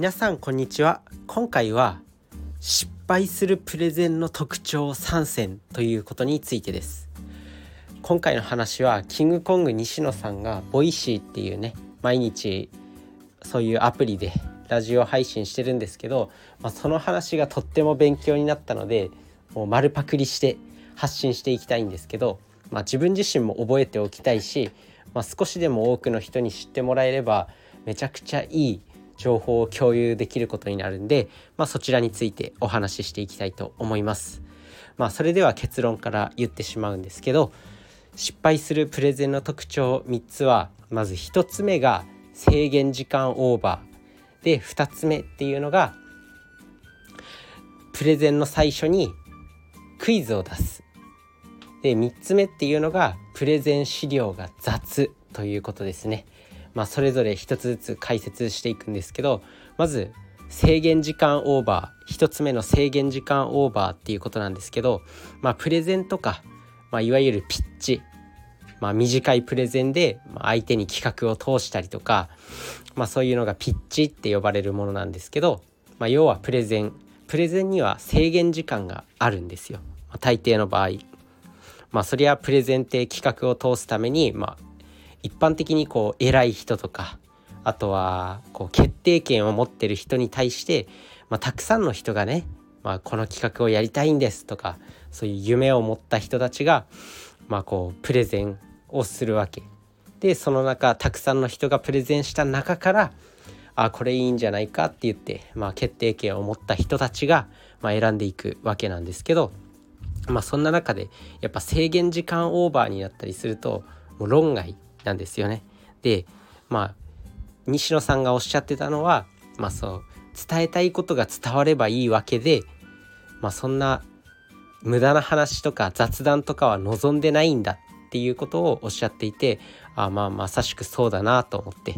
皆さんこんにちは。今回は失敗するプレゼンの特徴3選ということについてです。今回の話はキングコング西野さんが Voicy っていうね毎日そういうアプリでラジオ配信してるんですけど、まあ、その話がとっても勉強になったのでもう丸パクリして発信していきたいんですけど、まあ、自分自身も覚えておきたいし、まあ、少しでも多くの人に知ってもらえればめちゃくちゃいい情報を共有できることになるんで、まあ、そちらについてお話ししていきたいと思います。まあ、それでは結論から言ってしまうんですけど失敗するプレゼンの特徴3つはまず1つ目が制限時間オーバーで2つ目っていうのがプレゼンの最初にクイズを出すで3つ目っていうのがプレゼン資料が雑ということですね。まあ、それぞれ一つずつ解説していくんですけどまず制限時間オーバー1つ目の制限時間オーバーっていうことなんですけど、まあ、プレゼンとか、まあ、いわゆるピッチ、まあ、短いプレゼンで相手に企画を通したりとか、まあ、そういうのがピッチって呼ばれるものなんですけど、まあ、要はプレゼンプレゼンには制限時間があるんですよ、まあ、大抵の場合。まあそりゃプレゼンって企画を通すために、まあ、一般的にこう偉い人とかあとはこう決定権を持ってる人に対して、まあ、たくさんの人がね、まあ、この企画をやりたいんですとかそういう夢を持った人たちが、まあ、こうプレゼンをするわけ。でその中たくさんの人がプレゼンした中からあこれいいんじゃないかって言って、まあ、決定権を持った人たちが、まあ、選んでいくわけなんですけど、まあ、そんな中でやっぱ制限時間オーバーになったりするともう論外なんですよね。でまあ西野さんがおっしゃってたのはまあそう伝えたいことが伝わればいいわけでまあそんな無駄な話とか雑談とかは望んでないんだっていうことをおっしゃっていてあまあまさしくそうだなと思って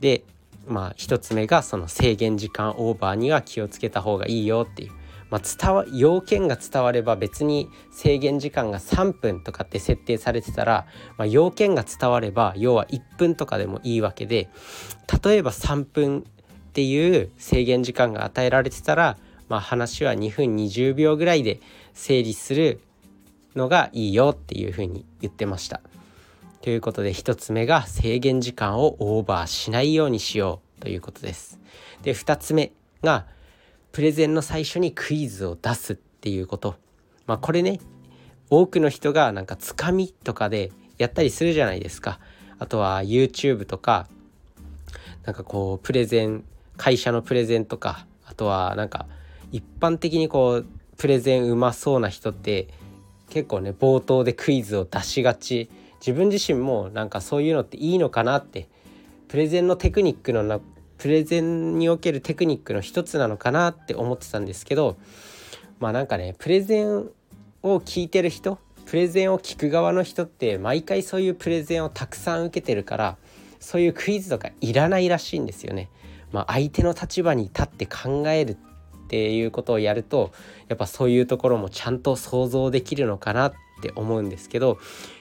でまあ一つ目がその制限時間オーバーには気をつけた方がいいよっていうまあ、伝わ要件が伝われば別に制限時間が3分とかって設定されてたら、まあ、要件が伝われば要は1分とかでもいいわけで例えば3分っていう制限時間が与えられてたら、まあ、話は2分20秒ぐらいで整理するのがいいよっていうふうに言ってました。ということで1つ目が制限時間をオーバーしないようにしようということです。で2つ目がプレゼンの最初にクイズを出すっていうこと。まあこれね多くの人がなんかつかみとかでやったりするじゃないですか。あとは YouTube とかなんかこうプレゼン会社のプレゼンとかあとはなんか一般的にこうプレゼンうまそうな人って結構ね冒頭でクイズを出しがち。自分自身もなんかそういうのっていいのかなってプレゼンのテクニックのプレゼンにおけるテクニックの一つなのかなって思ってたんですけどまあなんかねプレゼンを聞いてる人プレゼンを聞く側の人って毎回そういうプレゼンをたくさん受けてるからそういうクイズとかいらないらしいんですよね。まあ、相手の立場に立って考えるっていうことをやるとやっぱそういうところもちゃんと想像できるのかなって思うんですけど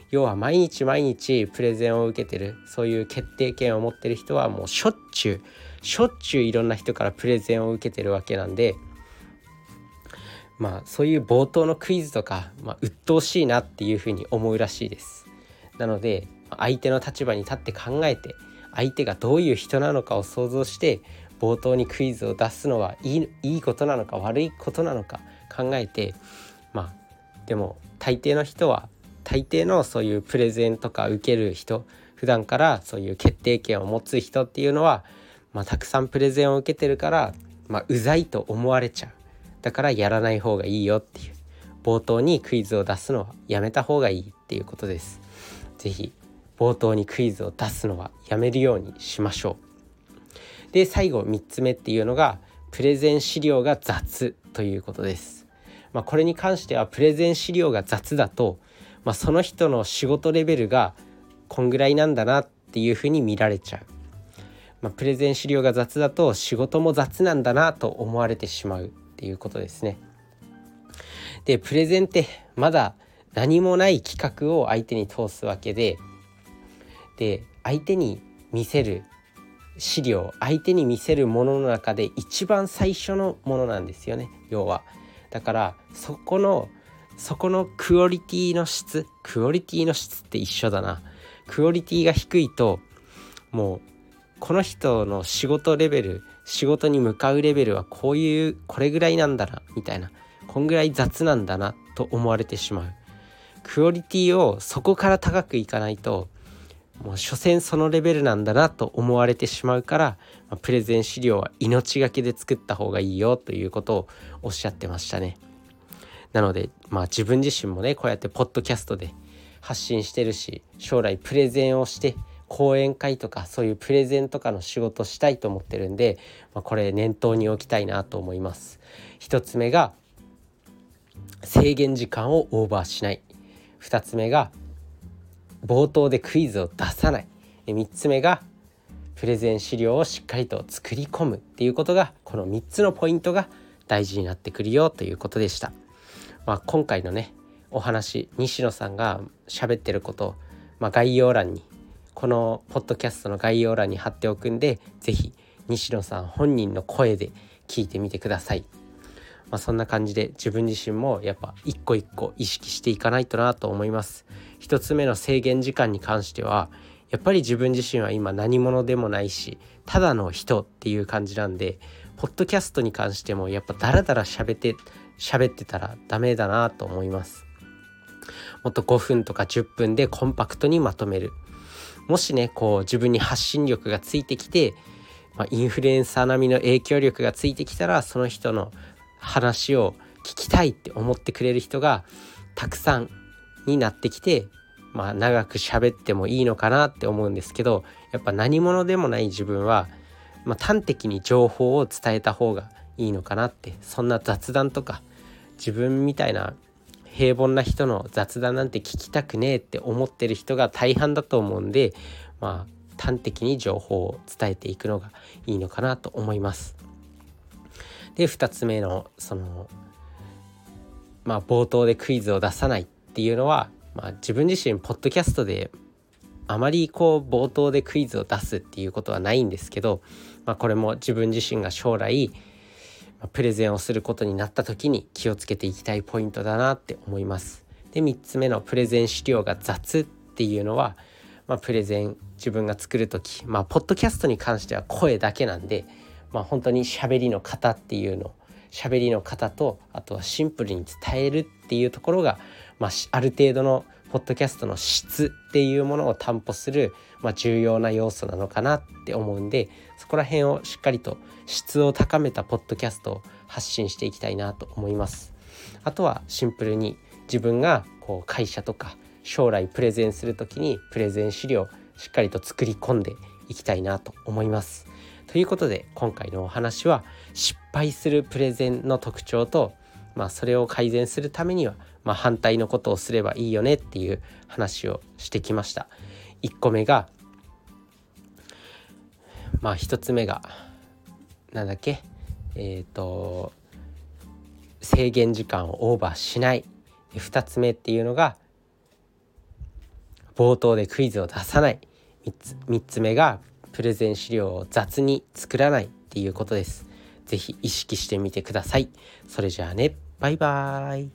要は毎日毎日プレゼンを受けてるそういう決定権を持ってる人はもうしょっちゅうしょっちゅういろんな人からプレゼンを受けてるわけなんでまあそういう冒頭のクイズとか、まあ、鬱陶しいなっていうふうに思うらしいです。なので相手の立場に立って考えて相手がどういう人なのかを想像して冒頭にクイズを出すのはいいいいことなのか悪いことなのか考えてまあでも大抵の人は大抵のそういうプレゼンとか受ける人普段からそういう決定権を持つ人っていうのはまあ、たくさんプレゼンを受けてるから、まあ、うざいと思われちゃう。だからやらない方がいいよっていう。冒頭にクイズを出すのはやめた方がいいっていうことです。是非冒頭にクイズを出すのはやめるようにしましょう。で最後3つ目っていうのがプレゼン資料が雑ということです。まあ、これに関してはプレゼン資料が雑だと、まあ、その人の仕事レベルがこんぐらいなんだなっていうふうに見られちゃうまあ、プレゼン資料が雑だと仕事も雑なんだなと思われてしまうっていうことですね。でプレゼンってまだ何もない企画を相手に通すわけでで相手に見せる資料相手に見せるものの中で一番最初のものなんですよね要は。だからそこのそこのクオリティの質クオリティの質って一緒だな。クオリティが低いともうこの人の仕事レベル仕事に向かうレベルはこういうこれぐらいなんだなみたいな。こんぐらい雑なんだなと思われてしまう。クオリティをそこから高くいかないともう所詮そのレベルなんだなと思われてしまうから、まあ、プレゼン資料は命がけで作った方がいいよということをおっしゃってましたね。なのでまあ自分自身もねこうやってポッドキャストで発信してるし将来プレゼンをして講演会とかそういうプレゼンとかの仕事したいと思ってるんで、まあ、これ念頭に置きたいなと思います。一つ目が制限時間をオーバーしない2つ目が冒頭でクイズを出さない3つ目がプレゼン資料をしっかりと作り込むっていうことがこの3つのポイントが大事になってくるよということでした。まあ、今回のねお話西野さんが喋ってることまあ、概要欄にこのポッドキャストの概要欄に貼っておくんで是非西野さん本人の声で聞いてみてください。まあ、そんな感じで自分自身もやっぱ一個一個意識していかないとなと思います一つ目の制限時間に関してはやっぱり自分自身は今何者でもないしただの人っていう感じなんでポッドキャストに関してもやっぱダラダラ喋って喋ってたらダメだなと思います。もっと5分とか10分でコンパクトにまとめる。もしねこう自分に発信力がついてきて、まあ、インフルエンサー並みの影響力がついてきたらその人の話を聞きたいって思ってくれる人がたくさんになってきてまあ長く喋ってもいいのかなって思うんですけどやっぱ何者でもない自分は、まあ、端的に情報を伝えた方がいいのかなってそんな雑談とか自分みたいな平凡な人の雑談なんて聞きたくねえって思ってる人が大半だと思うんでまあ端的に情報を伝えていくのがいいのかなと思います。で2つ目のそのまあ冒頭でクイズを出さないっていうのは、まあ、自分自身ポッドキャストであまりこう冒頭でクイズを出すっていうことはないんですけど、まあ、これも自分自身が将来プレゼンをすることになった時に気をつけていきたいポイントだなって思います。で3つ目のプレゼン資料が雑っていうのは、まあ、プレゼン自分が作る時まあポッドキャストに関しては声だけなんでまあ、本当に喋りの型っていうの喋りの型とあとはシンプルに伝えるっていうところが、まあ、ある程度のポッドキャストの質っていうものを担保する、まあ、重要な要素なのかなって思うんでそこら辺をしっかりと質を高めたポッドキャストを発信していきたいなと思います。あとはシンプルに自分がこう会社とか将来プレゼンする時にプレゼン資料をしっかりと作り込んでいきたいなと思います。ということで今回のお話は失敗するプレゼンの特徴と、まあ、それを改善するためには、まあ、反対のことをすればいいよねっていう話をしてきました。1個目がまあ1つ目が何だっけえっ、ー、と制限時間をオーバーしない2つ目っていうのが冒頭でクイズを出さない3つ ,3 つ目がプレゼン資料を雑に作らないっていうことです。是非意識してみてください。それじゃあね、バイバーイ。